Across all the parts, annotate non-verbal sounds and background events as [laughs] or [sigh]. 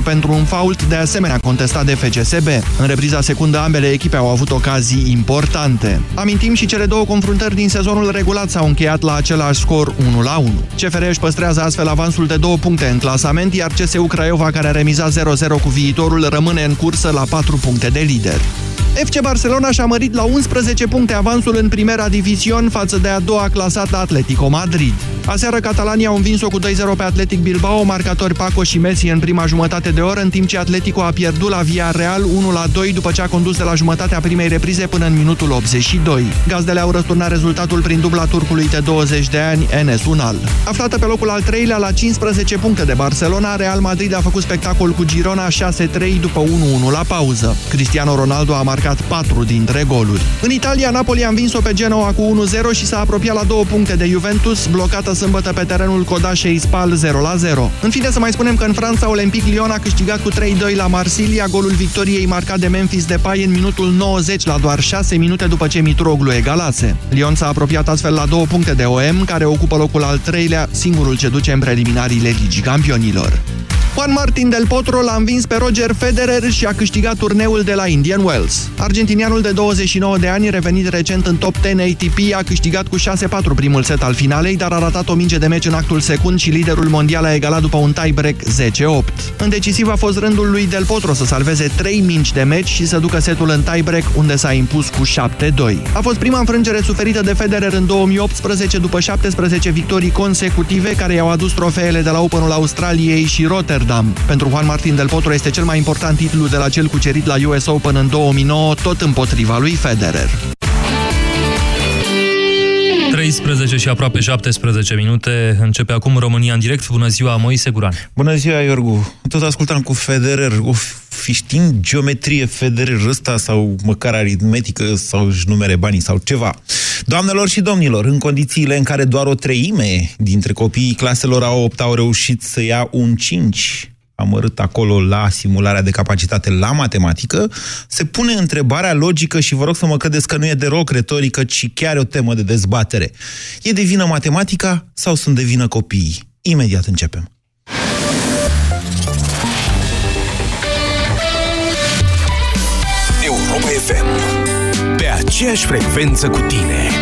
pentru un fault de asemenea contestat de FCSB. În repriza secundă, ambele echipe au avut ocazii importante. Amintim și cele două confruntări din sezonul regulat s-au încheiat la același scor 1-1. CFR își păstrează astfel avansul de două puncte în clasament, iar CSU Craiova, care a remizat 0-0 cu viitorul, rămâne în cursă la 4 puncte de lider. FC Barcelona și-a mărit la 11 puncte avansul în primera divizion față de a doua clasată Atletico Madrid. Aseară Catalania au învins-o cu 2-0 pe Atletic Bilbao, marcatori Paco și Messi în prima jumătate de oră, în timp ce Atletico a pierdut la Villarreal 1-2 după ce a condus de la jumătatea primei reprize până în minutul 82. Gazdele au răsturnat rezultatul prin dubla turcului de 20 de ani, Enes Unal. Aflată pe locul al treilea la 15 puncte de Barcelona, Real Madrid a făcut spectacol cu Girona 6-3 după 1-1 la pauză. Cristiano Ronaldo a marcat 4 dintre goluri. În Italia, Napoli a învins-o pe Genoa cu 1-0 și s-a apropiat la două puncte de Juventus, blocată sâmbătă pe terenul Codașei Spal 0-0. În fine, să mai spunem că în Franța, Olympic Lyon a câștigat cu 3-2 la Marsilia, golul victoriei marcat de Memphis Depay în minutul 90 la doar 6 minute după ce Mitroglu egalase. Lyon s-a apropiat astfel la două puncte de OM, care ocupă locul al treilea, singurul ce duce în preliminariile Ligii Campionilor. Juan Martin del Potro l-a învins pe Roger Federer și a câștigat turneul de la Indian Wells. Argentinianul de 29 de ani, revenit recent în top 10 ATP, a câștigat cu 6-4 primul set al finalei, dar a ratat o minge de meci în actul secund și liderul mondial a egalat după un tiebreak 10-8. În decisiv a fost rândul lui Del Potro să salveze 3 mingi de meci și să ducă setul în tiebreak, unde s-a impus cu 7-2. A fost prima înfrângere suferită de Federer în 2018 după 17 victorii consecutive care i-au adus trofeele de la Openul Australiei și Rotterdam Rotterdam. Pentru Juan Martin del Potro este cel mai important titlu de la cel cucerit la US Open în 2009, tot împotriva lui Federer. 13 și aproape 17 minute. Începe acum România în direct. Bună ziua, Moise Guran. Bună ziua, Iorgu. Tot ascultam cu Federer. O fi știind geometrie Federer ăsta sau măcar aritmetică sau își numere banii sau ceva. Doamnelor și domnilor, în condițiile în care doar o treime dintre copiii claselor a 8 au reușit să ia un 5 amărât acolo la simularea de capacitate la matematică, se pune întrebarea logică și vă rog să mă credeți că nu e deloc retorică, ci chiar e o temă de dezbatere. E de vină matematica sau sunt de vină copiii? Imediat începem. Europa FM. Pe aceeași frecvență cu tine.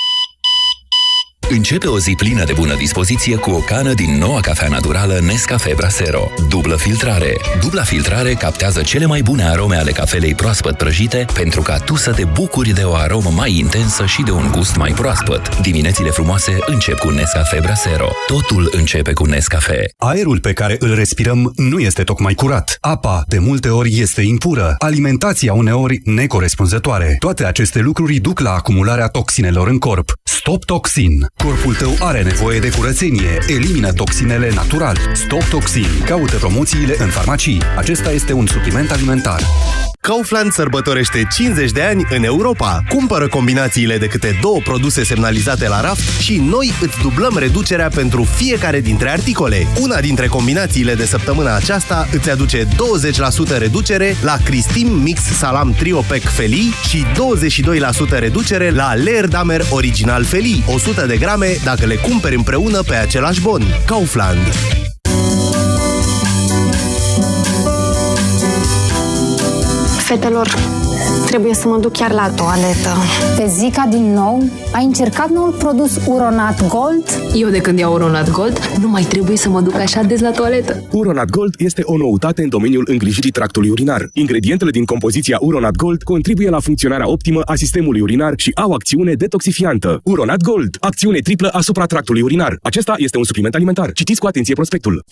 Începe o zi plină de bună dispoziție cu o cană din noua cafea naturală Nescafe Brasero. Dublă filtrare. Dubla filtrare captează cele mai bune arome ale cafelei proaspăt prăjite pentru ca tu să te bucuri de o aromă mai intensă și de un gust mai proaspăt. Diminețile frumoase încep cu Nescafe Brasero. Totul începe cu Nescafe. Aerul pe care îl respirăm nu este tocmai curat. Apa, de multe ori, este impură. Alimentația uneori necorespunzătoare. Toate aceste lucruri duc la acumularea toxinelor în corp. Stop Stop Toxin. Corpul tău are nevoie de curățenie. Elimină toxinele natural. Stop Toxin. Caută promoțiile în farmacii. Acesta este un supliment alimentar. Kaufland sărbătorește 50 de ani în Europa. Cumpără combinațiile de câte două produse semnalizate la raft și noi îți dublăm reducerea pentru fiecare dintre articole. Una dintre combinațiile de săptămâna aceasta îți aduce 20% reducere la Cristim Mix Salam Trio Pack Feli și 22% reducere la Leerdamer Original Feli, 100 de grame dacă le cumperi împreună pe același bon. Kaufland. Fetelor, trebuie să mă duc chiar la toaletă. Fezica din nou? Ai încercat noul produs Uronat Gold? Eu de când iau Uronat Gold, nu mai trebuie să mă duc așa des la toaletă. Uronat Gold este o noutate în domeniul îngrijirii tractului urinar. Ingredientele din compoziția Uronat Gold contribuie la funcționarea optimă a sistemului urinar și au acțiune detoxifiantă. Uronat Gold, acțiune triplă asupra tractului urinar. Acesta este un supliment alimentar. Citiți cu atenție prospectul.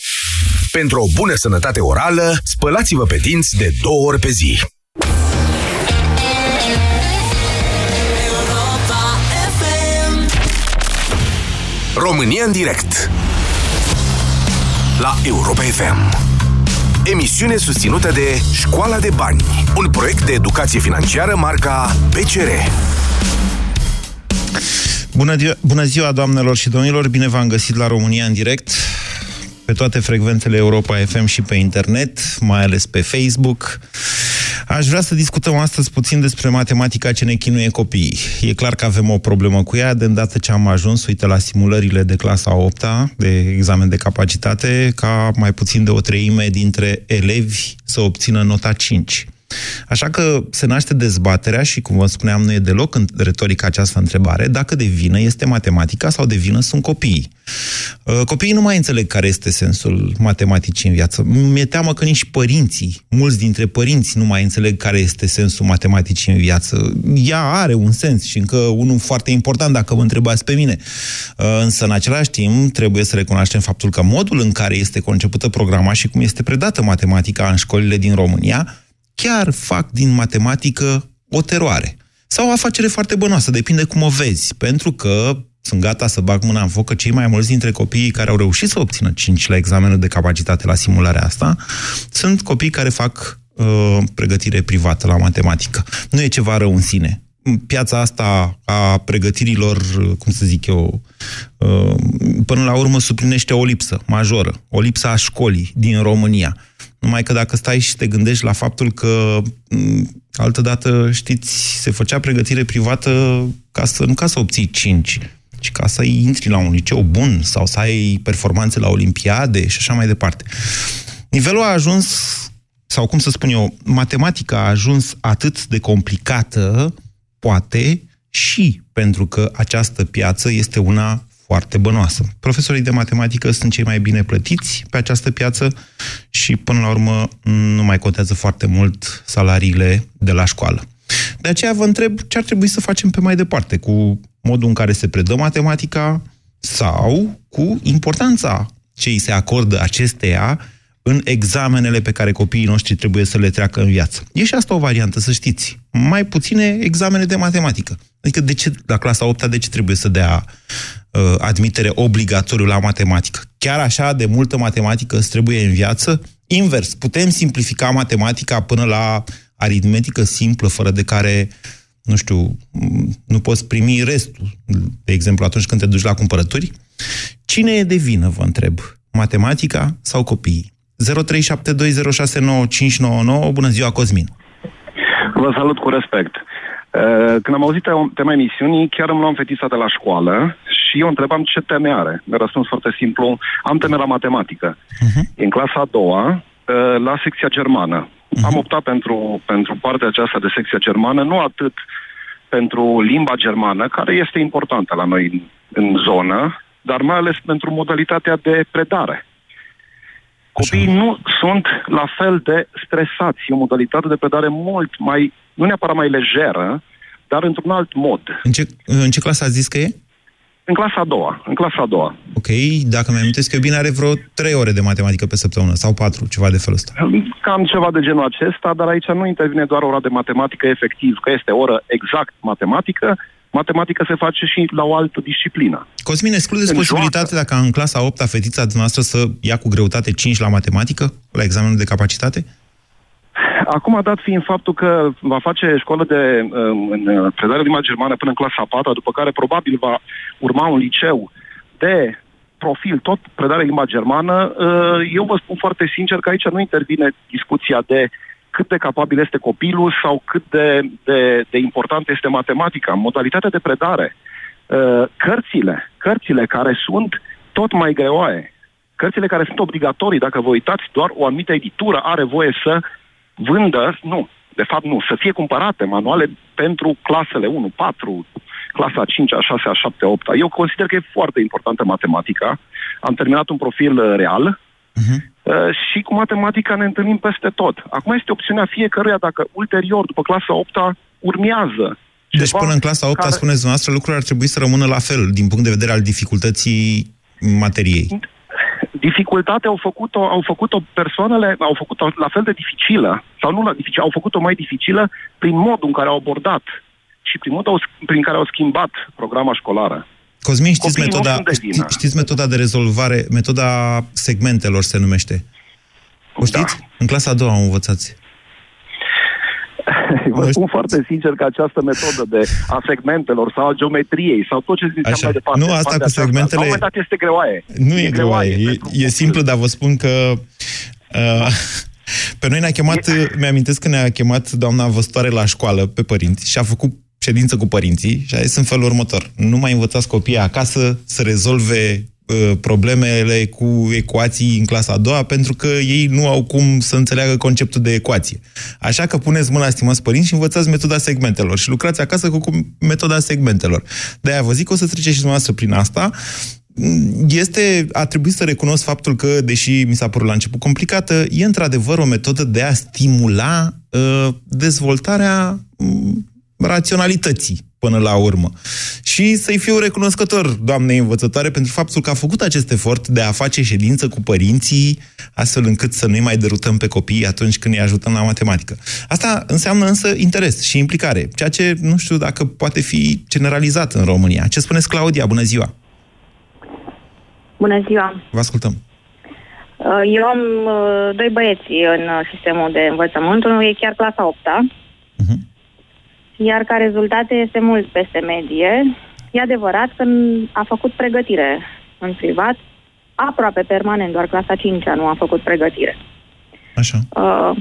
Pentru o bună sănătate orală, spălați-vă pe dinți de două ori pe zi. România în direct La Europa FM Emisiune susținută de Școala de Bani Un proiect de educație financiară marca PCR Bună, bună ziua, doamnelor și domnilor! Bine v-am găsit la România în direct pe toate frecvențele Europa FM și pe internet, mai ales pe Facebook. Aș vrea să discutăm astăzi puțin despre matematica ce ne chinuie copiii. E clar că avem o problemă cu ea, de îndată ce am ajuns, uite, la simulările de clasa 8 de examen de capacitate, ca mai puțin de o treime dintre elevi să obțină nota 5. Așa că se naște dezbaterea și, cum vă spuneam, nu e deloc în retorica această întrebare, dacă de vină este matematica sau de vină sunt copiii. Uh, copiii nu mai înțeleg care este sensul matematicii în viață. Mi-e teamă că nici părinții, mulți dintre părinți nu mai înțeleg care este sensul matematicii în viață. Ea are un sens și încă unul foarte important dacă vă întrebați pe mine. Uh, însă, în același timp, trebuie să recunoaștem faptul că modul în care este concepută programa și cum este predată matematica în școlile din România chiar fac din matematică o teroare. Sau o afacere foarte bănoasă, depinde cum o vezi. Pentru că sunt gata să bag mâna în foc că cei mai mulți dintre copiii care au reușit să obțină 5 la examenul de capacitate la simularea asta sunt copii care fac uh, pregătire privată la matematică. Nu e ceva rău în sine. Piața asta a pregătirilor, cum să zic eu, uh, până la urmă suplinește o lipsă majoră, o lipsă a școlii din România. Numai că dacă stai și te gândești la faptul că altădată, știți, se făcea pregătire privată ca să, nu ca să obții 5, ci ca să intri la un liceu bun sau să ai performanțe la olimpiade și așa mai departe. Nivelul a ajuns, sau cum să spun eu, matematica a ajuns atât de complicată, poate, și pentru că această piață este una foarte bănoasă. Profesorii de matematică sunt cei mai bine plătiți pe această piață și, până la urmă, nu mai contează foarte mult salariile de la școală. De aceea vă întreb ce ar trebui să facem pe mai departe cu modul în care se predă matematica sau cu importanța ce îi se acordă acesteia în examenele pe care copiii noștri trebuie să le treacă în viață. E și asta o variantă, să știți. Mai puține examene de matematică. Adică de ce, la clasa 8 de ce trebuie să dea uh, admitere obligatoriu la matematică? Chiar așa de multă matematică îți trebuie în viață? Invers, putem simplifica matematica până la aritmetică simplă, fără de care, nu știu, nu poți primi restul. De exemplu, atunci când te duci la cumpărături. Cine e de vină, vă întreb? Matematica sau copiii? 0372069599. Bună ziua, Cosmin! Vă salut cu respect. Uh, când am auzit tema emisiunii, chiar îmi luam fetița de la școală și eu întrebam ce teme are. Mi-a răspuns foarte simplu, am teme la matematică. Uh-huh. În clasa a doua, uh, la secția germană. Uh-huh. Am optat pentru, pentru partea aceasta de secția germană, nu atât pentru limba germană, care este importantă la noi în, în zonă, dar mai ales pentru modalitatea de predare. Copiii Așa. nu sunt la fel de stresați. E o modalitate de predare mult mai, nu neapărat mai lejeră, dar într-un alt mod. În ce, în ce clasă ați zis că e? În clasa a doua. În clasa a doua. Ok, dacă mi-am amintesc eu bine, are vreo trei ore de matematică pe săptămână, sau patru, ceva de felul ăsta. Cam ceva de genul acesta, dar aici nu intervine doar ora de matematică efectiv, că este oră exact matematică, matematică se face și la o altă disciplină. Cosmin, excludeți În posibilitatea dacă în clasa 8 -a fetița dumneavoastră să ia cu greutate 5 la matematică, la examenul de capacitate? Acum, dat fiind faptul că va face școală de um, în uh, predare limba germană până în clasa a patra, după care probabil va urma un liceu de profil, tot predare limba germană, uh, eu vă spun foarte sincer că aici nu intervine discuția de cât de capabil este copilul sau cât de, de, de importantă este matematica. Modalitatea de predare, uh, cărțile, cărțile care sunt tot mai greoaie, cărțile care sunt obligatorii, dacă vă uitați, doar o anumită editură are voie să vândă, nu, de fapt nu, să fie cumpărate manuale pentru clasele 1, 4, clasa 5, a 6, a 7, a 8. Eu consider că e foarte importantă matematica. Am terminat un profil uh, real uh-huh. și cu matematica ne întâlnim peste tot. Acum este opțiunea fiecăruia dacă ulterior, după clasa 8 urmează deci până în clasa 8 care... spuneți dumneavoastră, lucrurile ar trebui să rămână la fel, din punct de vedere al dificultății materiei dificultatea au făcut-o, au făcut-o persoanele, au făcut-o la fel de dificilă, sau nu la dificilă, au făcut-o mai dificilă prin modul în care au abordat și prin modul prin care au schimbat programa școlară. Cosmin, știți metoda, ști, știți metoda de rezolvare, metoda segmentelor se numește. O știți? Da. În clasa a doua am învățat. [laughs] Vă spun foarte sincer că această metodă de a segmentelor sau a geometriei sau tot ce ziceam mai departe. Nu, asta cu segmentele... La un dat este greoaie. Nu e, e greoaie, greoaie e, e simplu, dar vă spun că... Uh, [laughs] pe noi ne-a chemat, e... mi-amintesc că ne-a chemat doamna văstoare la școală pe părinți și a făcut ședință cu părinții și a zis în felul următor. Nu mai învățați copiii acasă să rezolve Uh, problemele cu ecuații în clasa a doua, pentru că ei nu au cum să înțeleagă conceptul de ecuație. Așa că puneți mâna, stimați părinți, și învățați metoda segmentelor și lucrați acasă cu metoda segmentelor. De-aia vă zic că o să treceți și dumneavoastră prin asta. Este, a trebuit să recunosc faptul că, deși mi s-a părut la început complicată, e într-adevăr o metodă de a stimula uh, dezvoltarea uh, raționalității până la urmă. Și să-i fiu recunoscător, doamne învățătoare, pentru faptul că a făcut acest efort de a face ședință cu părinții, astfel încât să nu-i mai derutăm pe copii atunci când îi ajutăm la matematică. Asta înseamnă însă interes și implicare, ceea ce nu știu dacă poate fi generalizat în România. Ce spuneți, Claudia? Bună ziua! Bună ziua! Vă ascultăm! Uh, eu am uh, doi băieți în uh, sistemul de învățământ. Unul e chiar clasa 8 uh-huh iar ca rezultate este mult peste medie. E adevărat că a făcut pregătire în privat, aproape permanent, doar clasa 5 nu a făcut pregătire. Așa. Uh,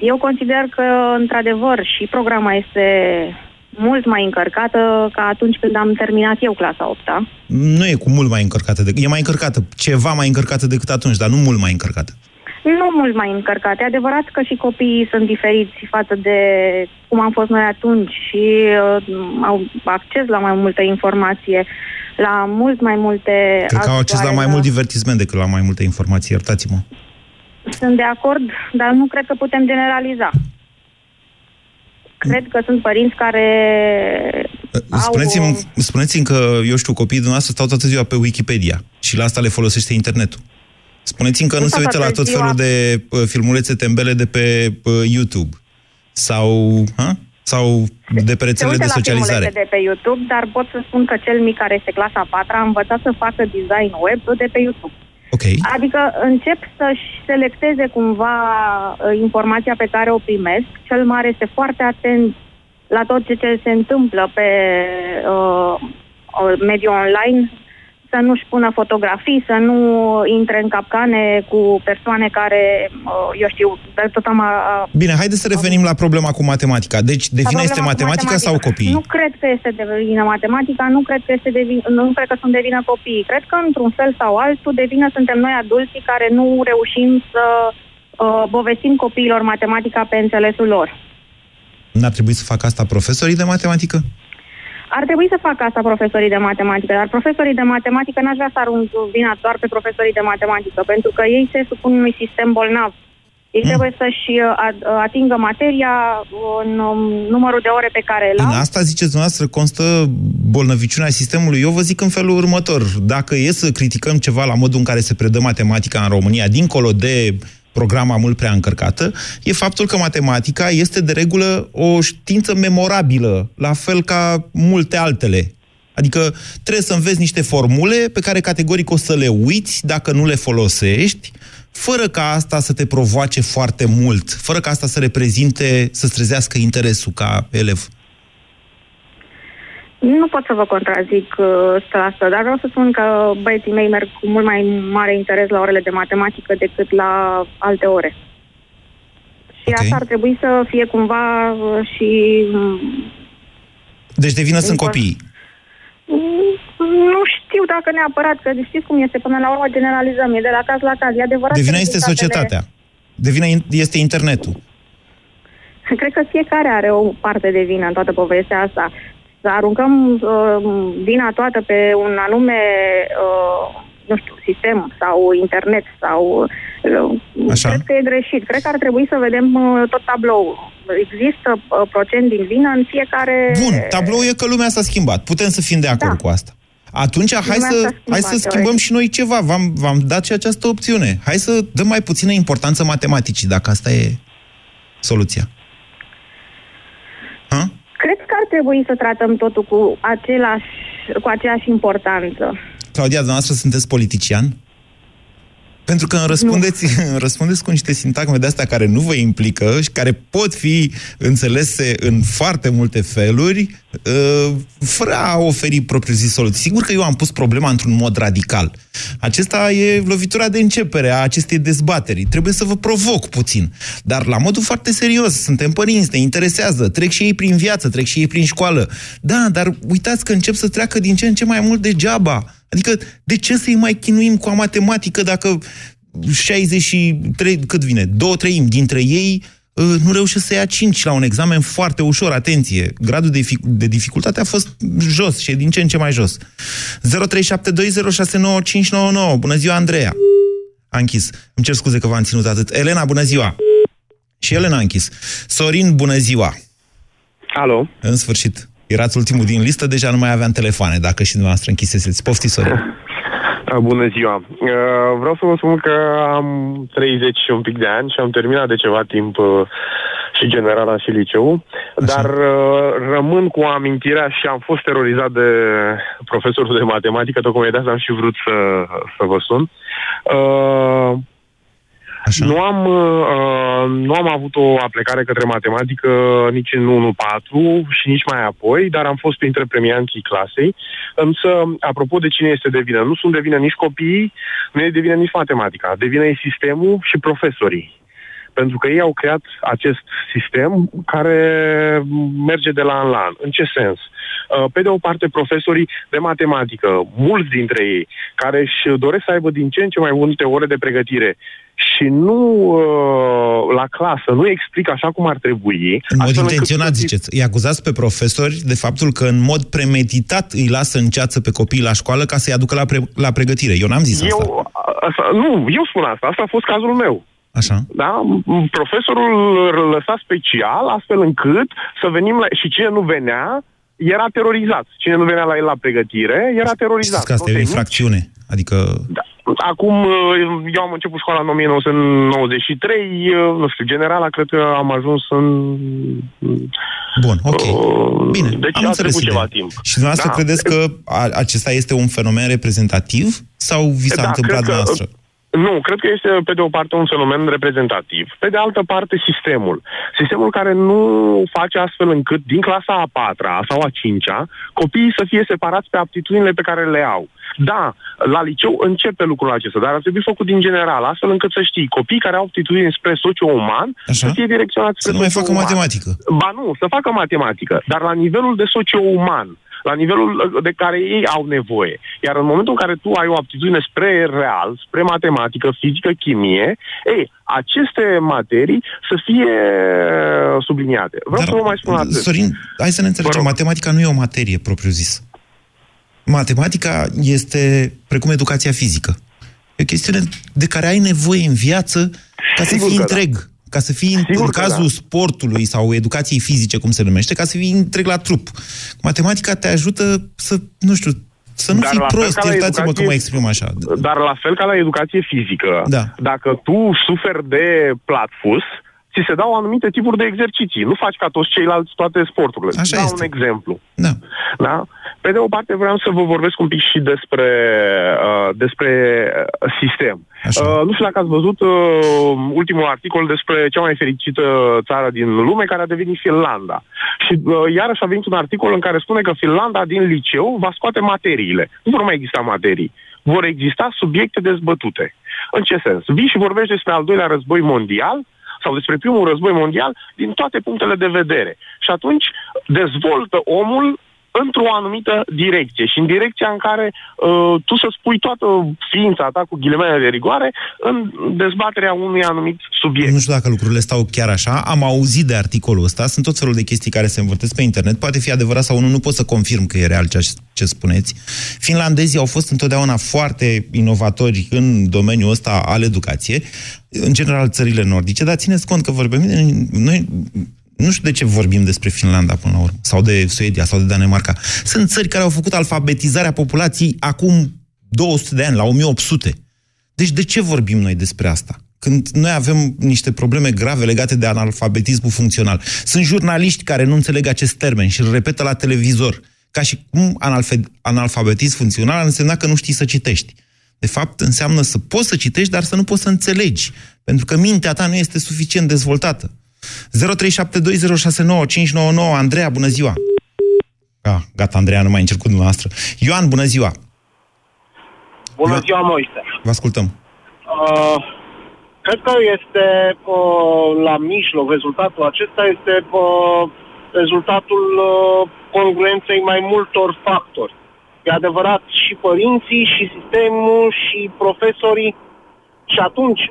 eu consider că, într-adevăr, și programa este mult mai încărcată ca atunci când am terminat eu clasa 8 -a. Nu e cu mult mai încărcată. De... E mai încărcată, ceva mai încărcată decât atunci, dar nu mult mai încărcată. Nu mult mai încărcate. Adevărat că și copiii sunt diferiți față de cum am fost noi atunci și uh, au acces la mai multă informație, la mult mai multe... Cred că au acces la mai mult divertisment decât la mai multe informații, iertați-mă. Sunt de acord, dar nu cred că putem generaliza. Cred că sunt părinți care Spuneți-mi, au... spuneți-mi că, eu știu, copiii dumneavoastră stau toată ziua pe Wikipedia și la asta le folosește internetul. Spuneți-mi că nu, nu se uită la tot felul de uh, filmulețe tembele de pe uh, YouTube sau, ha? sau de pe rețelele de socializare. Se de pe YouTube, dar pot să spun că cel mic care este clasa 4 a învățat să facă design web de pe YouTube. Okay. Adică încep să-și selecteze cumva uh, informația pe care o primesc. Cel mare este foarte atent la tot ce se întâmplă pe uh, mediul online, să nu-și pună fotografii, să nu intre în capcane cu persoane care, uh, eu știu, de tot am... Bine, haideți să revenim la problema cu matematica. Deci, de vină este matematica sau copiii? Nu cred că este de vină matematica, nu cred că, este de vină, nu cred că sunt de vină copiii. Cred că, într-un fel sau altul, de vină suntem noi adulții care nu reușim să uh, povestim copiilor matematica pe înțelesul lor. N-ar trebui să facă asta profesorii de matematică? Ar trebui să facă asta profesorii de matematică, dar profesorii de matematică n-aș vrea să arunc vina doar pe profesorii de matematică, pentru că ei se supun unui sistem bolnav. Ei mm. trebuie să-și uh, uh, atingă materia în um, numărul de ore pe care îl au. În asta, ziceți dumneavoastră, constă bolnăviciunea sistemului. Eu vă zic în felul următor. Dacă e să criticăm ceva la modul în care se predă matematica în România, dincolo de programa mult prea încărcată, e faptul că matematica este de regulă o știință memorabilă, la fel ca multe altele. Adică trebuie să înveți niște formule pe care categoric o să le uiți dacă nu le folosești, fără ca asta să te provoace foarte mult, fără ca asta să reprezinte, să trezească interesul ca elev. Nu pot să vă contrazic uh, asta, dar vreau să spun că băieții mei merg cu mult mai mare interes la orele de matematică decât la alte ore. Și Ok. asta ar trebui să fie cumva uh, și... mm, Deci de vină sunt Import- copiii. mm, Nu știu dacă neapărat, că știți cum este, până la urmă generalizăm, e de la caz la caz. E adevărat De că vină este rezultatele- societatea. De vină in- este internetul. Cred că fiecare are o parte de vină în toată povestea asta. Să aruncăm uh, vina toată pe un anume, uh, nu știu, sistem sau internet sau... Uh, Așa. Cred că e greșit. Cred că ar trebui să vedem uh, tot tabloul. Există uh, procent din vină în fiecare... Bun, tabloul e că lumea s-a schimbat. Putem să fim de acord Da. cu asta. Atunci, hai Lumea să, s-a schimbat, hai să schimbăm teoretic. și noi ceva. V-am, v-am dat și această opțiune. Hai să dăm mai puțină importanță matematicii, dacă asta e soluția. Cred că ar trebui să tratăm totul cu, același, cu aceeași importanță. Claudia, dumneavoastră sunteți politician? Pentru că îmi răspundeți, [laughs] îmi răspundeți cu niște sintagme de astea care nu vă implică și care pot fi înțelese în foarte multe feluri, uh, fără a oferi propriu-zis soluții. Sigur că eu am pus problema într-un mod radical. Acesta e lovitura de începere a acestei dezbateri. Trebuie să vă provoc puțin. Dar la modul foarte serios, suntem părinți, ne interesează, trec și ei prin viață, trec și ei prin școală. Da, dar uitați că încep să treacă din ce în ce mai mult degeaba. Adică, de ce să-i mai chinuim cu a matematică dacă 63, cât vine, două treimi dintre ei uh, nu reușesc să ia 5 la un examen foarte ușor, atenție. Gradul de, dific- de dificultate a fost jos și e din ce în ce mai jos. 0372069599. Bună ziua, Andreea. A închis. Îmi cer scuze că v-am ținut atât. Elena, bună ziua. Și Elena a închis. Sorin, bună ziua. Alo. În sfârșit. Erați ultimul din listă, deja nu mai aveam telefoane, dacă și dumneavoastră închiseseți. Poftiți, Sorin. [laughs] Uh, Bună ziua! Uh, Vreau să vă spun că am 30 și un pic de ani și am terminat de ceva timp uh, și generala și liceu, dar uh, rămân cu amintirea și am fost terorizat de profesorul de matematică, tocmai de asta am și vrut să, să vă sun. Uh, Nu am, uh, nu am avut o aplecare către matematică nici în 1-4 și nici mai apoi, dar am fost printre premianții clasei. Însă, apropo de cine este de vină, nu sunt de vină nici copiii, nu e de vină nici matematica. De vină e sistemul și profesorii. Pentru că ei au creat acest sistem care merge de la an la an. În ce sens? Uh, Pe de o parte, profesorii de matematică, mulți dintre ei, care își doresc să aibă din ce în ce mai multe ore de pregătire și nu uh, la clasă, nu explică așa cum ar trebui. În mod astfel încât intenționat, să- ziceți. Îi acuzați pe profesori de faptul că în mod premeditat îi lasă în ceață pe copii la școală ca să-i aducă la, pre- la pregătire. Eu n-am zis asta. Eu, a- asta, nu, eu spun asta. Asta a fost cazul meu. Așa. Da? M- Profesorul îl lăsa special, astfel încât să venim la... Și cine nu venea, era terorizat. Cine nu venea la el la pregătire, era terorizat. Știți că asta Nu e o te- infracțiune. Adică... Da. Acum, eu am început școala în 1993, nu știu, generala, cred că am ajuns în... Bun, ok. Bine, deci am a înțeles trecut ideea. ceva timp. Și dumneavoastră Da. credeți că a, acesta este un fenomen reprezentativ sau vi s-a Da, întâmplat cred că- dumneavoastră? Nu, cred că este, pe de o parte, un fenomen reprezentativ. Pe de altă parte, sistemul. Sistemul care nu face astfel încât, din clasa a patra sau a cincea, copiii să fie separați pe aptitudinile pe care le au. Da, la liceu începe lucrul acesta, dar ar trebui făcut din general, astfel încât să știi, copiii care au aptitudini spre socio-uman Așa. să fie direcționați spre Să nu mai facă socio-uman. matematică. Ba nu, să facă matematică, dar la nivelul de socio-uman, la nivelul uh, de care ei au nevoie. Iar în momentul în care tu ai o aptitudine spre real, spre matematică, fizică, chimie, ei, aceste materii să fie uh, subliniate. Vreau să vă mai spun atât. Sorin, hai să ne înțelegem. Matematica nu e o materie propriu-zis. Matematica este precum educația fizică. E o chestiune de care ai nevoie în viață ca să Sigur fii că întreg. Ca să fii, Sigur în că cazul da. sportului sau educației fizice, cum se numește, ca să fii întreg la trup. Matematica te ajută să, nu știu, Să nu Dar fii la fel prost, ca la iertați-mă că educație- mă exprim așa. Dar la fel ca la educație fizică, Da. dacă tu suferi de platfus, ți se dau anumite tipuri de exerciții. Nu faci ca toți ceilalți toate sporturile. Așa Dau este. un exemplu. Da. Da? Pe de o parte vreau să vă vorbesc un pic și despre, uh, despre uh, sistem. Uh, nu știu dacă ați văzut uh, ultimul articol despre cea mai fericită țară din lume, care a devenit Finlanda. Și uh, iarăși a venit un articol în care spune că Finlanda din liceu va scoate materiile. Nu vor mai exista materii. Vor exista subiecte dezbătute. În ce sens? Vii și vorbești despre al doilea război mondial sau despre primul război mondial din toate punctele de vedere. Și atunci dezvoltă omul într-o anumită direcție și în direcția în care uh, tu să spui toată ființa ta cu ghilimele de rigoare în dezbaterea unui anumit subiect. Nu știu dacă lucrurile stau chiar așa. Am auzit de articolul ăsta. Sunt tot felul de chestii care se învârtesc pe internet. Poate fi adevărat sau nu. Nu pot să confirm că e real ceea ce, ce spuneți. Finlandezii au fost întotdeauna foarte inovatori în domeniul ăsta al educației. În general, țările nordice. Dar țineți cont că vorbim... Noi nu știu de ce vorbim despre Finlanda până la urmă, sau de Suedia, sau de Danemarca. Sunt țări care au făcut alfabetizarea populației acum 200 de ani, la 1800. Deci de ce vorbim noi despre asta? Când noi avem niște probleme grave legate de analfabetismul funcțional. Sunt jurnaliști care nu înțeleg acest termen și îl repetă la televizor. Ca și cum analfe- analfabetism funcțional însemna că nu știi să citești. De fapt, înseamnă să poți să citești, dar să nu poți să înțelegi. Pentru că mintea ta nu este suficient dezvoltată. 0372069599 Andreea, bună ziua! Ah, gata, Andreea, nu mai încerc cu dumneavoastră. Ioan, bună ziua! Bună ziua, Moise. Vă ascultăm. Uh, cred că este uh, la mijloc, rezultatul acesta este uh, rezultatul uh, congruenței mai multor factori. E adevărat și părinții, și sistemul, și profesorii. Și atunci,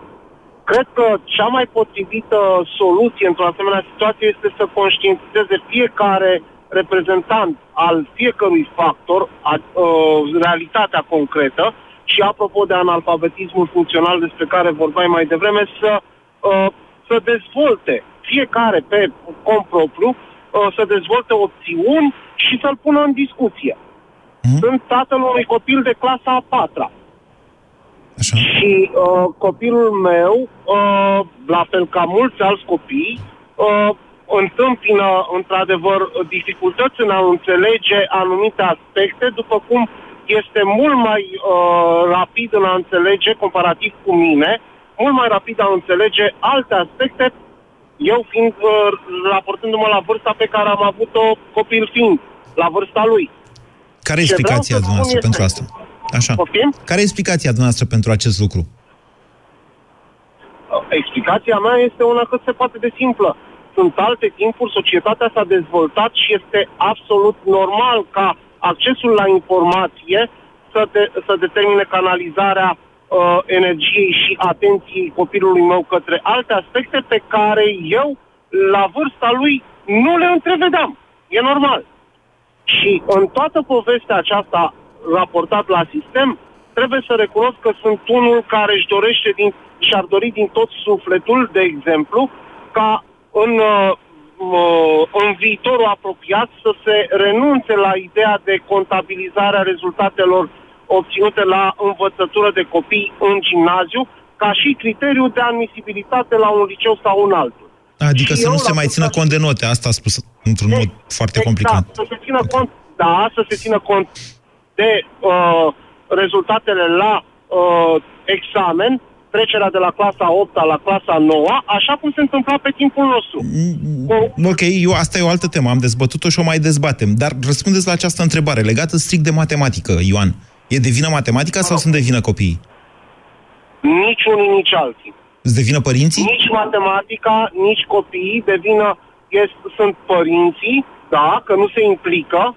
cred că cea mai potrivită soluție într-o asemenea situație este să conștientizeze fiecare reprezentant al fiecărui factor, a, uh, realitatea concretă, și apropo de analfabetismul funcțional despre care vorbeai mai devreme, să, uh, să dezvolte fiecare pe cont propriu, uh, să dezvolte opțiuni și să-l pună în discuție. Mm-hmm. Sunt tatăl unui copil de clasa a patra. Așa. Și uh, copilul meu, uh, la fel ca mulți alți copii, uh, întâmpină într-adevăr dificultăți în a înțelege anumite aspecte, după cum este mult mai uh, rapid în a înțelege, comparativ cu mine, mult mai rapid a înțelege alte aspecte, eu fiind, uh, raportându-mă la vârsta pe care am avut-o copil fiind, la vârsta lui. Care e Ce vreau explicația să spun dumneavoastră este- pentru asta? Așa. Poftim? Care e explicația dumneavoastră pentru acest lucru? Explicația mea este una cât se poate de simplă. Sunt alte timpuri, societatea s-a dezvoltat și este absolut normal ca accesul la informație să, de, să determine canalizarea uh, energiei și atenției copilului meu către alte aspecte pe care eu, la vârsta lui, nu le întrevedeam. E normal. Și în toată povestea aceasta raportat la sistem, trebuie să recunosc că sunt unul care își dorește din, și-ar dori din tot sufletul, de exemplu, ca în, uh, uh, în viitorul apropiat să se renunțe la ideea de contabilizare a rezultatelor obținute la învățătură de copii în gimnaziu, ca și criteriu de admisibilitate la un liceu sau un altul. Adică Și să eu, nu se la mai țină cont de note. Asta a spus într-un mod foarte complicat. Exact, să se țină cont, da, să se țină cont de uh, rezultatele la uh, examen, trecerea de la clasa 8 la clasa 9 așa cum se întâmpla pe timpul nostru. Ok, eu, asta e o altă temă. Am dezbătut-o și o mai dezbatem. Dar răspundeți la această întrebare legată strict de matematică, Ioan. E de vină matematica sau sunt de vină copiii? Nici unii, nici alții. Sunt de vină părinții? Nici matematica, nici copiii, de vină este, sunt părinții, da, că nu se implică,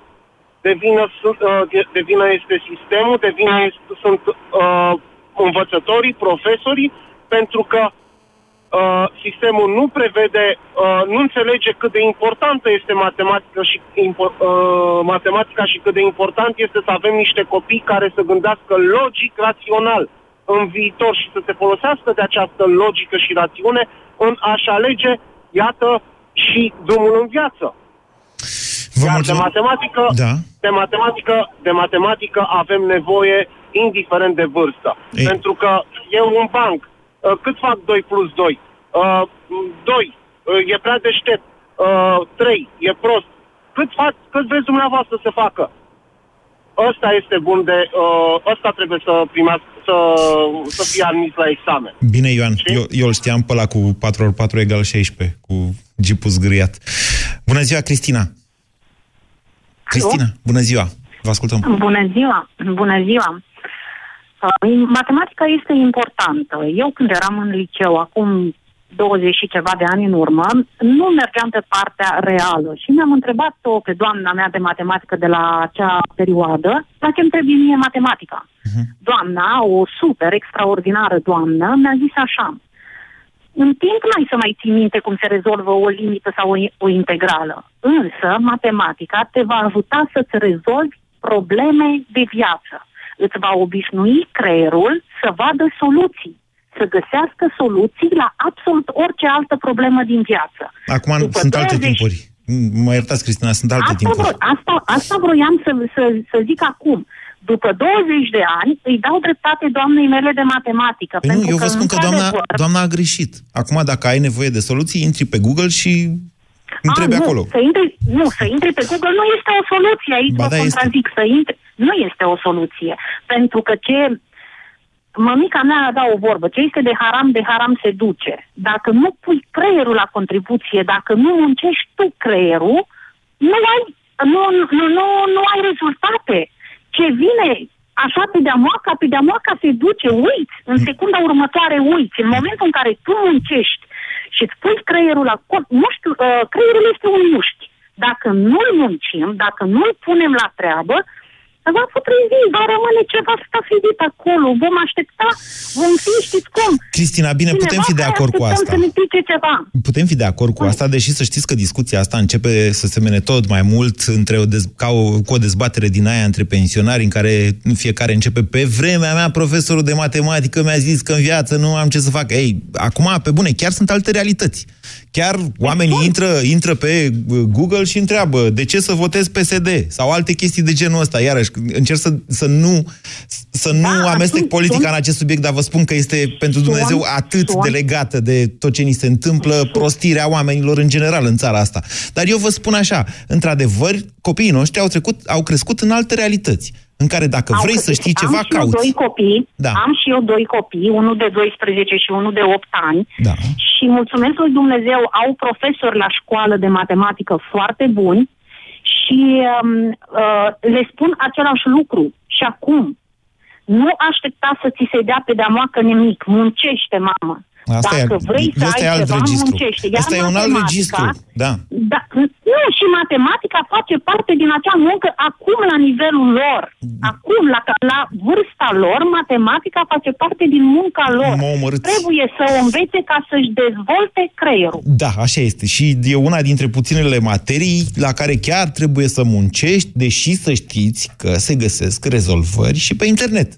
de vină, sunt- uh, de, de vină este sistemul, de vină este, sunt uh, învățătorii, profesorii, pentru că uh, sistemul nu prevede, uh, nu înțelege cât de importantă este matematica și, impo- uh, matematica și cât de important este să avem niște copii care să gândească logic, rațional în viitor și să se folosească de această logică și rațiune în a-și alege, iată, și drumul în viață. Vă Iar de mulțumesc. matematică, Da. de matematică, de matematică avem nevoie indiferent de vârstă. Ei. Pentru că eu un banc, uh, cât fac 2 plus 2? Uh, 2. Uh, e prea deștept. Uh, 3. E prost. Cât, fac, cât vreți dumneavoastră să facă? Ăsta este bun de... Uh, ăsta trebuie să primească, să, să fie admis la examen. Bine, Ioan, eu, eu îl știam pe ăla cu 4x4 egal 16, cu jeepul zgâriat. Bună ziua, Cristina! Cristina, bună ziua! Vă ascultăm. Bună ziua! Bună ziua! Uh, Matematica este importantă. Eu când eram în liceu, acum 20 și ceva de ani în urmă, nu mergeam pe partea reală și mi-am întrebat-o pe doamna mea de matematică de la acea perioadă, la ce îmi trebuie mie matematica. Doamna, o super extraordinară doamnă, mi-a zis așa, în timp n-ai să mai ții minte cum se rezolvă o limită sau o, o integrală. Însă, matematica te va ajuta să-ți rezolvi probleme de viață. Îți va obișnui creierul să vadă soluții, să găsească soluții la absolut orice altă problemă din viață. Acum După sunt alte 20 timpuri. Mă iertați, Cristina, sunt alte Asta, timpuri. vro- asta, asta vroiam să, să, să zic acum. După 20 de ani, îi dau dreptate doamnei mele de matematică. Păi nu, pentru eu vă că, spun că doamna, într-adevăr, doamna a greșit. Acum, dacă ai nevoie de soluții, intri pe Google și întrebi A, nu, acolo. Să intri, nu, să intri pe Google nu este o soluție. Aici Ba vă da, este. contrazic. Să intri, nu este o soluție. Pentru că ce... Mămica mea a dat o vorbă. Ce este de haram, de haram se duce. Dacă nu pui creierul la contribuție, dacă nu muncești tu creierul, nu ai, nu, nu, nu, nu ai rezultate. Ce vine așa pe de-a moaca, pe de-a moaca se duce, uiți, în secunda următoare uiți. În momentul în care tu muncești și îți pui creierul la cont, nu știu, uh, creierul este un mușchi. Dacă nu-l muncim, dacă nu-l punem la treabă, va putrezi, va rămâne ceva stafidit acolo, vom aștepta, vom fi, știți cum? Cristina, bine, Cineva putem fi de care acord cu așteptăm asta. să ne pice ceva. Putem fi de acord cu asta, deși să știți că discuția asta începe să semene tot mai mult între o dez, ca o, cu o dezbatere din aia între pensionari, în care fiecare începe pe vremea mea, profesorul de matematică mi-a zis că în viață nu am ce să fac. Ei, acum, pe bune, chiar sunt alte realități. Chiar oamenii intră, intră pe Google și întreabă de ce să votez PSD sau alte chestii de genul ăsta. Iarăși, încerc să, să nu, să nu Da, amestec sunt- politica sunt- în acest subiect, dar vă spun că este pentru Dumnezeu Sunt- atât de sunt- legată de tot ce ni se întâmplă, prostirea oamenilor în general în țara asta. Dar eu vă spun așa, într-adevăr, copiii noștri au, trecut, au crescut în alte realități, în care dacă Au vrei crescut. să știi am ceva, și eu cauți. doi copii, Da. am și eu doi copii, unul de 12 și unul de 8 ani. Da. Și mulțumesc lui Dumnezeu, au profesori la școală de matematică foarte buni și um, uh, le spun același lucru. Și acum, nu aștepta să ți se dea pe de-a moacă nimic. Muncește, mamă. Asta Dacă e, vrei să ăsta ai e alt ceva, registru. muncește. Iar Asta e un alt matematica- registru. Da. Da, nu, și matematica face parte din acea muncă acum la nivelul lor. Acum, la, la vârsta lor, matematica face parte din munca lor. M-a omorât. Trebuie să o învețe ca să-și dezvolte creierul. Da, așa este. Și e una dintre puținele materii la care chiar trebuie să muncești, deși să știți că se găsesc rezolvări și pe internet.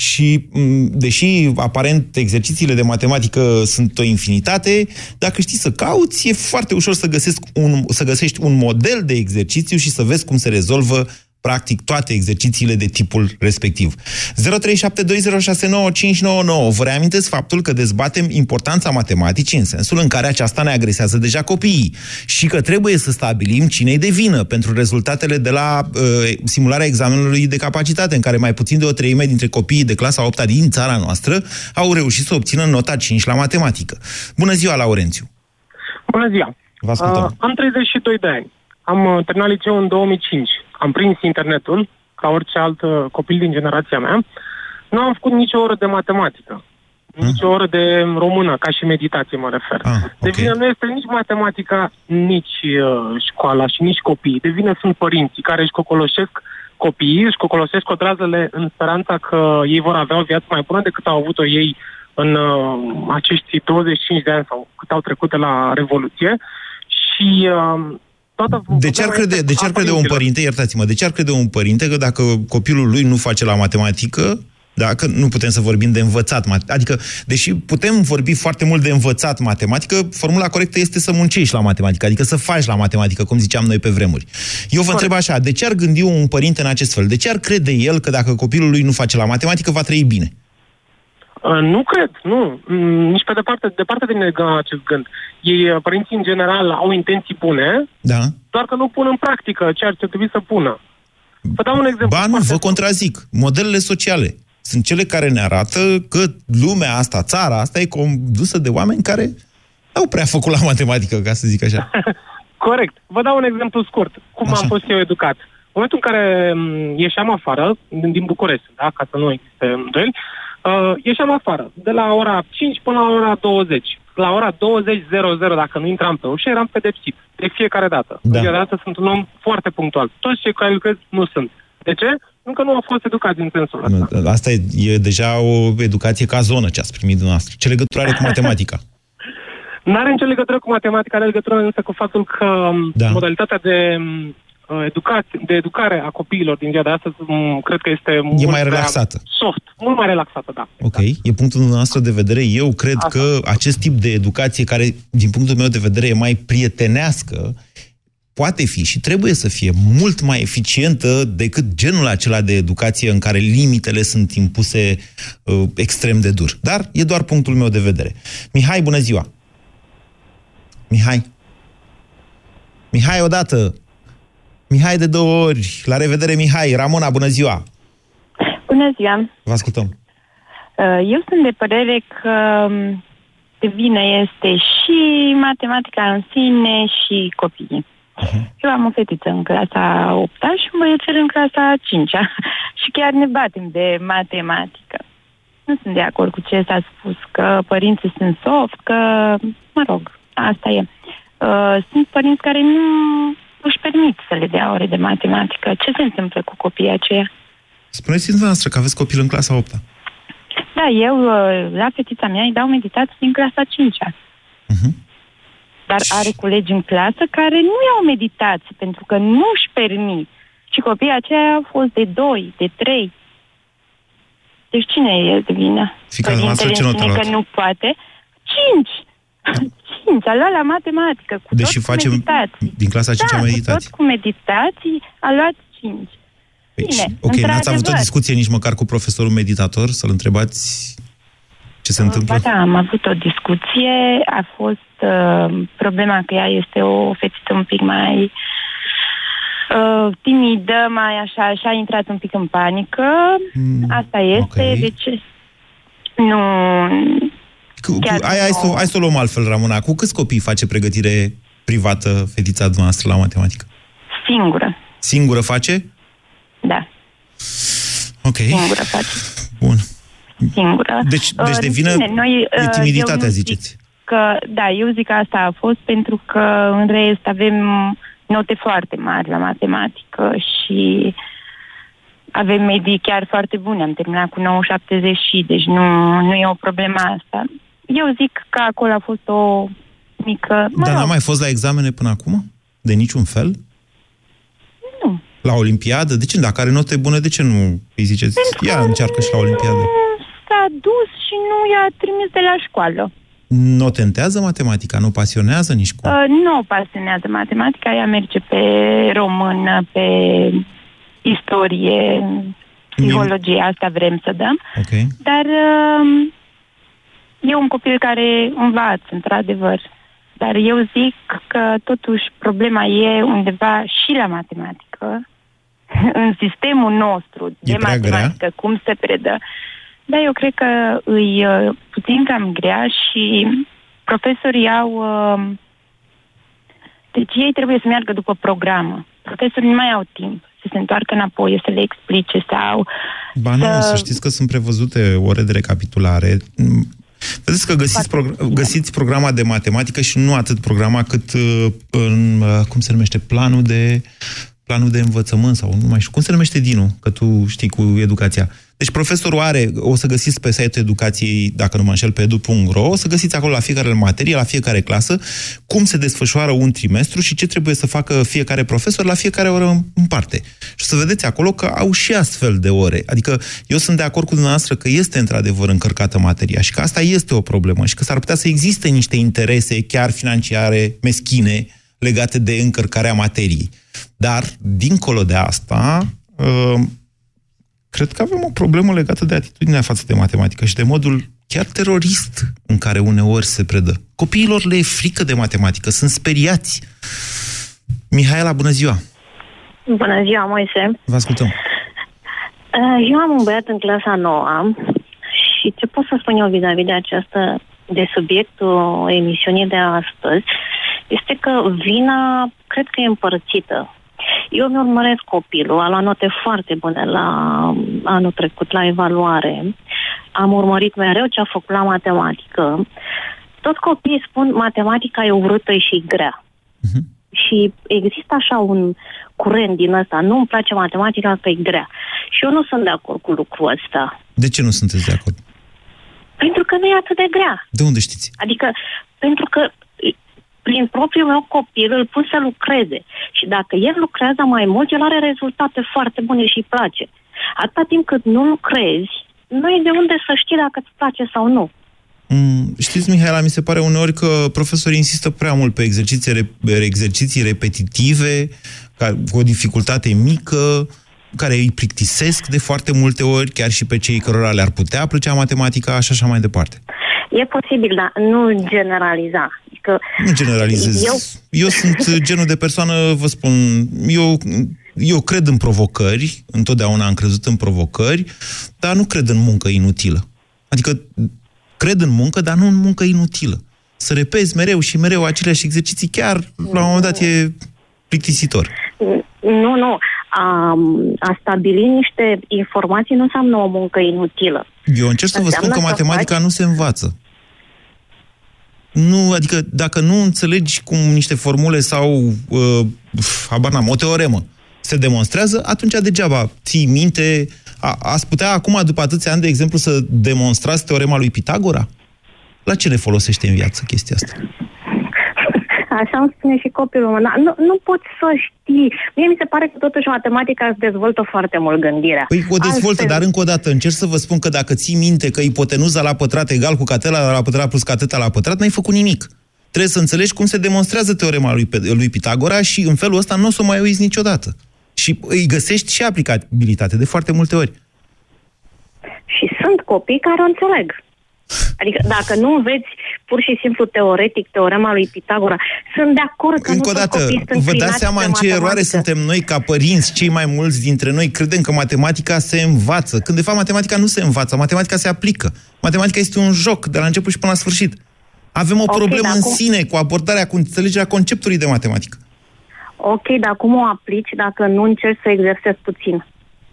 Și, m, deși aparent exercițiile de matematică sunt o infinitate, dacă știi să cauți, e foarte ușor să, găsesc un, să găsești un model de exercițiu și să vezi cum se rezolvă practic toate exercițiile de tipul respectiv. 0372069599. Vă reamintesc faptul că dezbatem importanța matematicii în sensul în care aceasta ne agresează deja copiii și că trebuie să stabilim cine de vină pentru rezultatele de la uh, simularea examenului de capacitate, în care mai puțin de o treime dintre copiii de clasa 8 din țara noastră au reușit să obțină nota 5 la matematică. Bună ziua, Laurențiu! Bună ziua! Vă ascultăm. Uh, am 32 de ani. Am uh, terminat liceul în 2005. Am prins internetul, ca orice alt uh, copil din generația mea. Nu am făcut nicio oră de matematică. Nicio oră de română, ca și meditație mă refer. Ah, De vină nu este nici matematica, nici uh, școala și nici copiii. De vină sunt părinții care își cocoloșesc copiii, își cocolosesc codrazele în speranța că ei vor avea o viață mai bună decât au avut-o ei în uh, acești 25 de ani sau cât au trecut de la Revoluție. Și uh, toată De ce ar crede, de ce ar crede un părinte, iertați-mă, de ce ar crede un părinte că dacă copilul lui nu face la matematică, Da? Că nu putem să vorbim de învățat. Adică, deși putem vorbi foarte mult de învățat matematică, formula corectă este să muncești la matematică, adică să faci la matematică, cum ziceam noi pe vremuri. Eu vă întreb așa, de ce ar gândi un părinte în acest fel? De ce ar crede el că dacă copilul lui nu face la matematică, va trăi bine? Uh, nu cred, nu. Mm, Nici pe departe, departe de mine gând acest gând. Ei, uh, părinții, în general, au intenții bune, Da. doar că nu pun în practică ceea ce trebuie să pună. Vă dau un exemplu. Ba nu, vă contrazic. Modelele sociale sunt cele care ne arată că lumea asta, țara asta, e condusă de oameni care n-au prea făcut la matematică, ca să zic așa. [laughs] Corect. Vă dau un exemplu scurt. Cum Așa. am fost eu educat. În momentul în care m, ieșeam afară, din, din București, da, ca să nu existe îndoieli, uh, ieșeam afară, de la ora 5 până la ora 20. La ora 20.00, dacă nu intram pe ușă, eram pedepsit. De fiecare dată. Da. De fiecare dată sunt un om foarte punctual. Toți cei care lucrez nu sunt. De ce? Încă nu au fost educați în sensul ăsta. Nu, Asta e, e deja o educație ca zonă ce ați primit dumneavoastră. Ce legătură are cu matematica? [laughs] Nu are nicio legătură cu matematica, are legătură însă cu faptul că Da. da. modalitatea de m, uh, educație, de educare a copiilor din ziua de astăzi, m, cred că este mult mai prea relaxată. Soft, mult mai relaxată, da. Ok, e punctul nostru de vedere. Eu cred că acest tip de educație, care, din punctul meu de vedere, e mai prietenească, poate fi și trebuie să fie mult mai eficientă decât genul acela de educație în care limitele sunt impuse uh, extrem de dur. Dar e doar punctul meu de vedere. Mihai, bună ziua! Mihai? Mihai, odată! Mihai de două ori! La revedere, Mihai! Ramona, bună ziua! Bună ziua! Vă ascultăm! Uh, Eu sunt de părere că um, de vină este și matematica în sine și copiii. Eu am o fetiță în clasa 8 și un băiețel în clasa 5 [laughs] și chiar ne batem de matematică. Nu sunt de acord cu ce s-a spus, că părinții sunt soft, că, mă rog, asta e. Uh, Sunt părinți care nu își permit să le dea ore de matematică. Ce se întâmplă cu copiii aceia? Spuneți-mi dumneavoastră că aveți copil în clasa 8 Da, eu uh, la fetița mea îi dau meditații din clasa 5 Dar are colegi în clasă care nu iau meditații pentru că nu își permit. Și copiii aceia au fost de 2, de 3. Deci cine e de vină? Fica noastră ce notă a spune luat? că nu poate. 5! 5, a luat la matematică. Cu Deși tot cu facem meditații. din clasa 5 da, a cu meditații. tot cu meditații a luat 5. Bine, Ok, n-ați avut o într-adevăr. discuție nici măcar cu profesorul meditator să-l întrebați ce se întâmplă? Ba da, am avut o discuție. A fost uh, problema că ea este o fetiță un pic mai uh, timidă, mai așa, și a intrat un pic în panică. Asta este, ok. deci nu... Cu, cu, chiar hai, hai, să, hai să o luăm altfel, Ramona. Cu câți copii face pregătire privată fetița noastră la matematică? Singură, Singură face? da, Ok. singură face. Bun. Singură. Deci, Uh, deci de în vină fine, noi, e uh, timiditatea, eu nu ziceți. că, da, eu zic că asta a fost pentru că în rest avem note foarte mari la matematică și avem medii chiar foarte bune. Am terminat cu 9,70 și, deci nu, nu e o problemă asta. Eu zic că acolo a fost o mică... Mă Dar rog, n-a mai fost la examene până acum? De niciun fel? Nu. La Olimpiadă? De ce? Dacă are note bune, de ce nu îi ziceți? Ia, încearcă și la Olimpiadă. s-a dus și nu i-a trimis de la școală. Nu tentează matematica? Nu pasionează nici cum? Uh, nu o pasionează matematica, ea merge pe română, pe istorie, psihologie, asta vrem să dăm. Ok. Dar uh, e un copil care învață, într-adevăr. Dar eu zic că totuși problema e undeva și la matematică, [laughs] în sistemul nostru de prea grea? matematică, cum se predă. Da, eu cred că îi uh, puțin cam grea și profesorii au... Uh, deci ei trebuie să meargă după programă. Profesorii nu mai au timp să se întoarcă înapoi, să le explice sau... Ba nu, să- să știți că sunt prevăzute ore de recapitulare. Mm, Vedeți că găsiți, progr- găsiți programa de matematică și nu atât programa cât uh, în, uh, cum se numește, planul de planul de învățământ sau nu mai știu, cum se numește Dinu, că tu știi cu educația. Deci profesorul are, o să găsiți pe site-ul educației, dacă nu mă înșel, pe edu.ro, o să găsiți acolo la fiecare materie, la fiecare clasă, cum se desfășoară un trimestru și ce trebuie să facă fiecare profesor la fiecare oră în parte. Și să vedeți acolo că au și astfel de ore. Adică eu sunt de acord cu dumneavoastră că este într-adevăr încărcată materia și că asta este o problemă și că s-ar putea să existe niște interese chiar financiare, meschine, legate de încărcarea materiei. Dar, dincolo de asta, uh, cred că avem o problemă legată de atitudinea față de matematică și de modul chiar terorist în care uneori se predă. Copiilor le e frică de matematică, sunt speriați. Mihaela, bună ziua! Bună ziua, Moise! Vă ascultăm! Uh, eu am un băiat în clasa 9 și ce pot să spun eu vis-a-vis de această de subiectul emisiunii de astăzi este că vina cred că e împărțită. Eu mi urmăresc copilul, a luat note foarte bune la anul trecut la evaluare. Am urmărit mereu ce a făcut la matematică. Toți copiii spun matematica e urâtă și grea. Uh-huh. Și există așa un curent din ăsta. Nu îmi place matematica că e grea. Și eu nu sunt de acord cu lucrul ăsta. De ce nu sunteți de acord? Pentru că nu e atât de grea. De unde știți? Adică, pentru că prin propriul meu copil îl pun să lucreze. Și dacă el lucrează mai mult, el are rezultate foarte bune și îi place. Atâta timp cât nu lucrezi, nu e de unde să știi dacă îți place sau nu. Mm, știți, Mihaela, mi se pare uneori că profesorii insistă prea mult pe exerciții, exerciții repetitive, ca, cu o dificultate mică, care îi plictisesc de foarte multe ori, chiar și pe cei cărora le-ar putea plăcea matematica și așa mai departe. E posibil, dar nu generaliza. Că nu generalizez. Eu... eu sunt genul de persoană, vă spun, eu, eu cred în provocări, întotdeauna am crezut în provocări, dar nu cred în muncă inutilă. Adică cred în muncă, dar nu în muncă inutilă. Să repezi mereu și mereu aceleași exerciții, chiar la un moment dat e plictisitor. Nu, nu. A, a stabili niște informații nu înseamnă o muncă inutilă. Eu încerc să vă spun că matematica faci... nu se învață. Nu, adică dacă nu înțelegi cum niște formule sau, uh, habar n-am, o teoremă se demonstrează, atunci degeaba ții minte. A, ați putea acum, după atâția ani, de exemplu, să demonstrați teorema lui Pitagora? La ce ne folosește în viață chestia asta? Așa îmi spune și copilul meu. Nu, nu poți să știi. Mie mi se pare că totuși matematica îți dezvoltă foarte mult gândirea. Păi o dezvoltă, Altfel... dar încă o dată încerc să vă spun că dacă ții minte că ipotenuza la pătrat egal cu catela la pătrat plus cateta la pătrat, n-ai făcut nimic. Trebuie să înțelegi cum se demonstrează teorema lui, lui Pitagora și în felul ăsta nu o să o mai uiți niciodată. Și îi găsești și aplicabilitate de foarte multe ori. Și sunt copii care o înțeleg. Adică dacă nu înveți pur și simplu teoretic teorema lui Pitagora, sunt de acord că Încă nu o dată, vă dați seama în ce eroare suntem noi ca părinți, cei mai mulți dintre noi credem că matematica se învață, când de fapt matematica nu se învață, matematica se aplică. Matematica este un joc de la început și până la sfârșit. Avem o okay, problemă în cum... sine cu abordarea, cu înțelegerea conceptului de matematică. Ok, dar cum o aplici dacă nu încerci să exersezi puțin?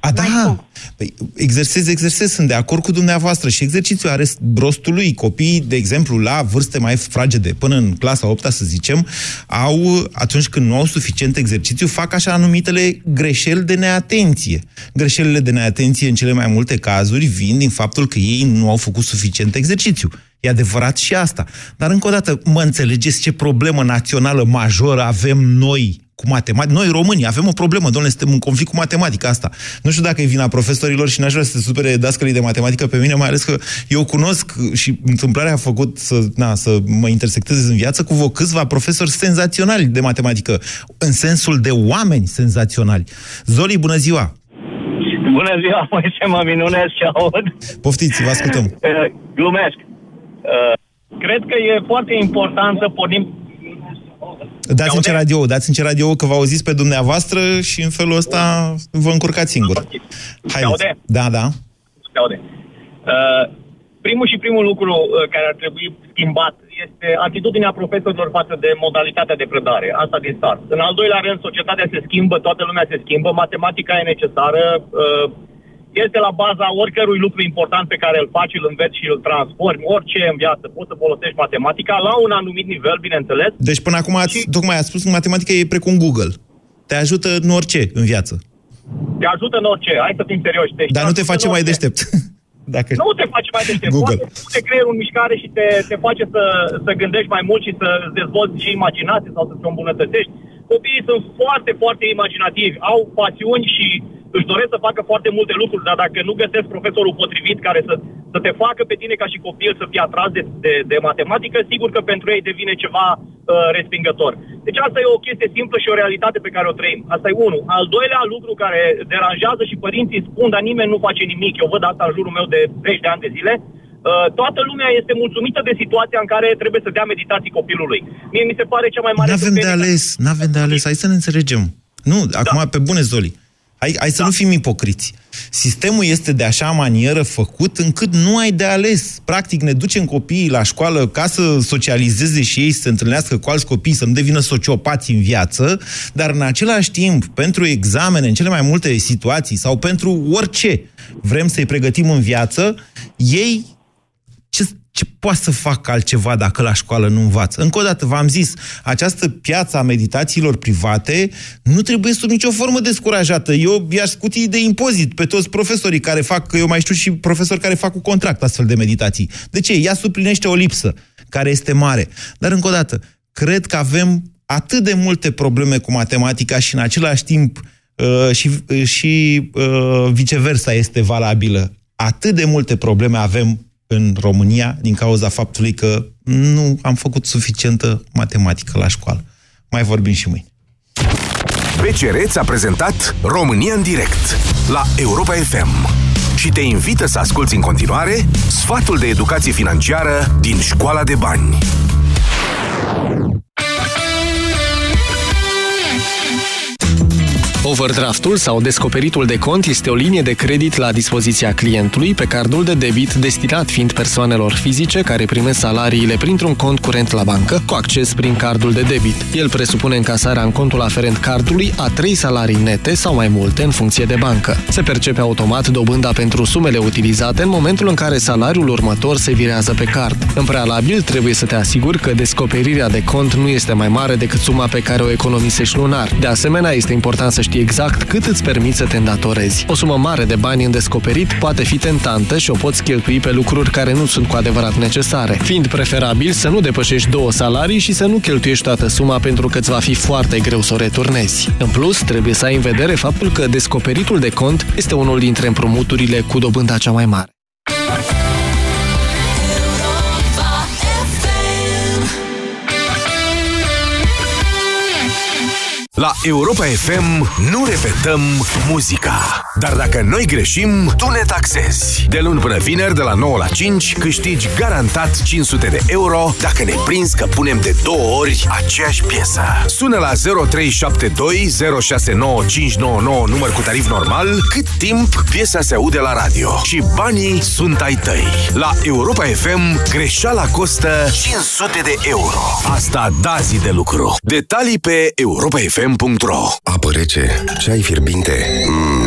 A, da. Păi, exersez, exersez, sunt de acord cu dumneavoastră și exercițiul are rostul lui. Copiii, de exemplu, la vârste mai fragede, până în clasa 8 să zicem, au, atunci când nu au suficient exercițiu, fac așa numitele greșeli de neatenție. Greșelile de neatenție, în cele mai multe cazuri, vin din faptul că ei nu au făcut suficient exercițiu. E adevărat și asta. Dar, încă o dată, mă înțelegeți ce problemă națională majoră avem noi cu matematică. Noi, românii, avem o problemă, domnule, suntem în conflict cu matematica asta. Nu știu dacă e vina profesorilor și n-aș vrea să se supere dascălii de matematică pe mine, mai ales că eu cunosc și întâmplarea a făcut să, na, să mă intersectez în viață cu vă câțiva profesori senzaționali de matematică, în sensul de oameni senzaționali. Zoli, bună ziua! Bună ziua, Moise, mă minunez și aud. Poftiți, vă ascultăm. [laughs] Glumesc. Uh, cred că e foarte important să pornim Dați în ce radio, dați în ce radio că vă auziți pe dumneavoastră și în felul ăsta vă încurcați singur. Hai, Da, da. Uh, primul și primul lucru uh, care ar trebui schimbat este atitudinea profesorilor față de modalitatea de predare. Asta din start. În al doilea rând, societatea se schimbă, toată lumea se schimbă, matematica e necesară, uh, este la baza oricărui lucru important pe care îl faci, îl înveți și îl transformi, orice în viață. Poți să folosești matematica la un anumit nivel, bineînțeles. Deci până acum ați, și... tocmai ați spus că matematica e precum Google. te ajută în orice în viață. Te ajută în orice, hai să fim serioși. Deci Dar nu te face mai deștept. [laughs] Dacă... Nu te face mai deștept. Google. Poate pune creierul în mișcare și te, te face să, să gândești mai mult și să dezvolți și imaginație sau să te îmbunătățești. Copiii sunt foarte, foarte imaginativi, au pasiuni și își doresc să facă foarte multe lucruri, dar dacă nu găsesc profesorul potrivit care să, să te facă pe tine ca și copil să fii atras de, de, de matematică, sigur că pentru ei devine ceva uh, respingător. Deci asta e o chestie simplă și o realitate pe care o trăim. Asta e unul. Al doilea lucru care deranjează și părinții spun, dar nimeni nu face nimic. Eu văd asta în jurul meu de zeci de ani de zile. Uh, toată lumea este mulțumită de situația în care trebuie să dea meditații copilului. Mie mi se pare cea mai mare... Nu avem de ales, nu avem de ales. Hai să ne înțelegem. Nu, da. acum pe bune, Zoli. Hai, hai să da. nu fim ipocriți. Sistemul este de așa manieră făcut încât nu ai de ales. Practic ne ducem copiii la școală ca să socializeze și ei, să se întâlnească cu alți copii, să nu devină sociopați în viață, dar în același timp, pentru examene, în cele mai multe situații, sau pentru orice vrem să-i pregătim în viață, ei ce, ce poate să facă altceva dacă la școală nu învață? Încă o dată, v-am zis, această piață a meditațiilor private nu trebuie sub nicio formă descurajată. Eu i-aș scuti de impozit pe toți profesorii care fac, că eu mai știu și profesori care fac cu contract astfel de meditații. De ce? Ea suplinește o lipsă care este mare. Dar încă o dată, cred că avem atât de multe probleme cu matematica și în același timp uh, și, uh, și uh, viceversa este valabilă. Atât de multe probleme avem în România din cauza faptului că nu am făcut suficientă matematică la școală. Mai vorbim și mâine. BCR ți-a prezentat România în direct la Europa FM și te invită să asculti în continuare sfatul de educație financiară din Școala de Bani. Overdraftul sau descoperitul de cont este o linie de credit la dispoziția clientului pe cardul de debit destinat fiind persoanelor fizice care primesc salariile printr-un cont curent la bancă cu acces prin cardul de debit. El presupune încasarea în contul aferent cardului a trei salarii nete sau mai multe în funcție de bancă. Se percepe automat dobânda pentru sumele utilizate în momentul în care salariul următor se virează pe card. În prealabil trebuie să te asiguri că descoperirea de cont nu este mai mare decât suma pe care o economisești lunar. De asemenea, este important să știi știi exact cât îți permiți să te îndatorezi. O sumă mare de bani în descoperit poate fi tentantă și o poți cheltui pe lucruri care nu sunt cu adevărat necesare, fiind preferabil să nu depășești două salarii și să nu cheltuiești toată suma pentru că îți va fi foarte greu să o returnezi. În plus, trebuie să ai în vedere faptul că descoperitul de cont este unul dintre împrumuturile cu dobânda cea mai mare. La Europa FM nu repetăm muzica. Dar dacă noi greșim, tu ne taxezi. De luni până vineri, de la 9 la 5, câștigi garantat 500 de euro dacă ne prinzi că punem de două ori aceeași piesă. Sună la 0372069599 număr cu tarif normal, cât timp piesa se aude la radio. Și banii sunt ai tăi. La Europa FM, greșeala costă 500 de euro. Asta da zi de lucru. Detalii pe europafm fm.ro Apă rece, ceai fierbinte, mm,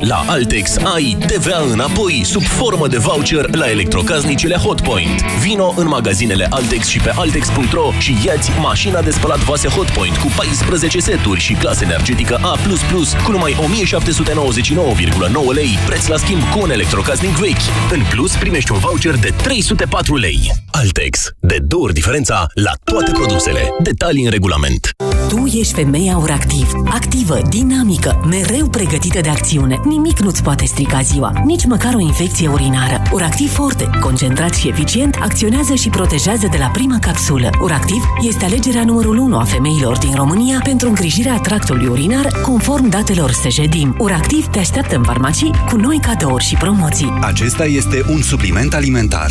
La Altex ai TVA înapoi sub formă de voucher la electrocasnicele Hotpoint. Vino în magazinele Altex și pe altex.ro și iați mașina de spălat vase Hotpoint cu 14 seturi și clasă energetică A++ cu numai 1799,9 lei, preț la schimb cu un electrocasnic vechi. În plus, primești un voucher de 304 lei. Altex. De două ori diferența la toate produsele. Detalii în regulament. Tu ești femeia Uractiv. Activă, dinamică, mereu pregătită de acțiune nimic nu-ți poate strica ziua, nici măcar o infecție urinară. Uractiv Forte, concentrat și eficient, acționează și protejează de la prima capsulă. Uractiv este alegerea numărul 1 a femeilor din România pentru îngrijirea tractului urinar, conform datelor Sejedim. Uractiv te așteaptă în farmacii cu noi cadouri și promoții. Acesta este un supliment alimentar.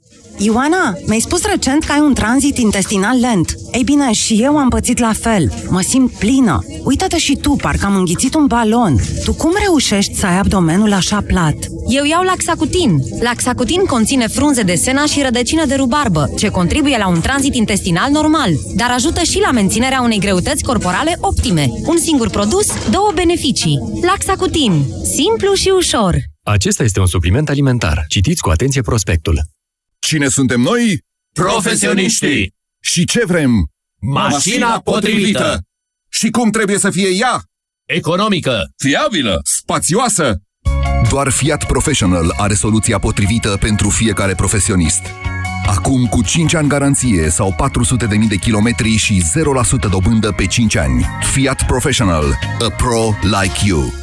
Ioana, mi-ai spus recent că ai un tranzit intestinal lent. Ei bine, și eu am pățit la fel. Mă simt plină. Uită-te și tu, parcă am înghițit un balon. Tu cum reușești să ai abdomenul așa plat? Eu iau Laxacutin. Laxacutin conține frunze de sena și rădăcină de rubarbă, ce contribuie la un tranzit intestinal normal, dar ajută și la menținerea unei greutăți corporale optime. Un singur produs, două beneficii. Laxacutin. Simplu și ușor. Acesta este un supliment alimentar. Citiți cu atenție prospectul. Cine suntem noi? Profesioniștii! Și ce vrem? Mașina potrivită! Și cum trebuie să fie ea? Economică! Fiabilă! Spațioasă! Doar Fiat Professional are soluția potrivită pentru fiecare profesionist. Acum cu 5 ani garanție sau 400.000 de kilometri și 0% dobândă pe 5 ani. Fiat Professional. A pro like you.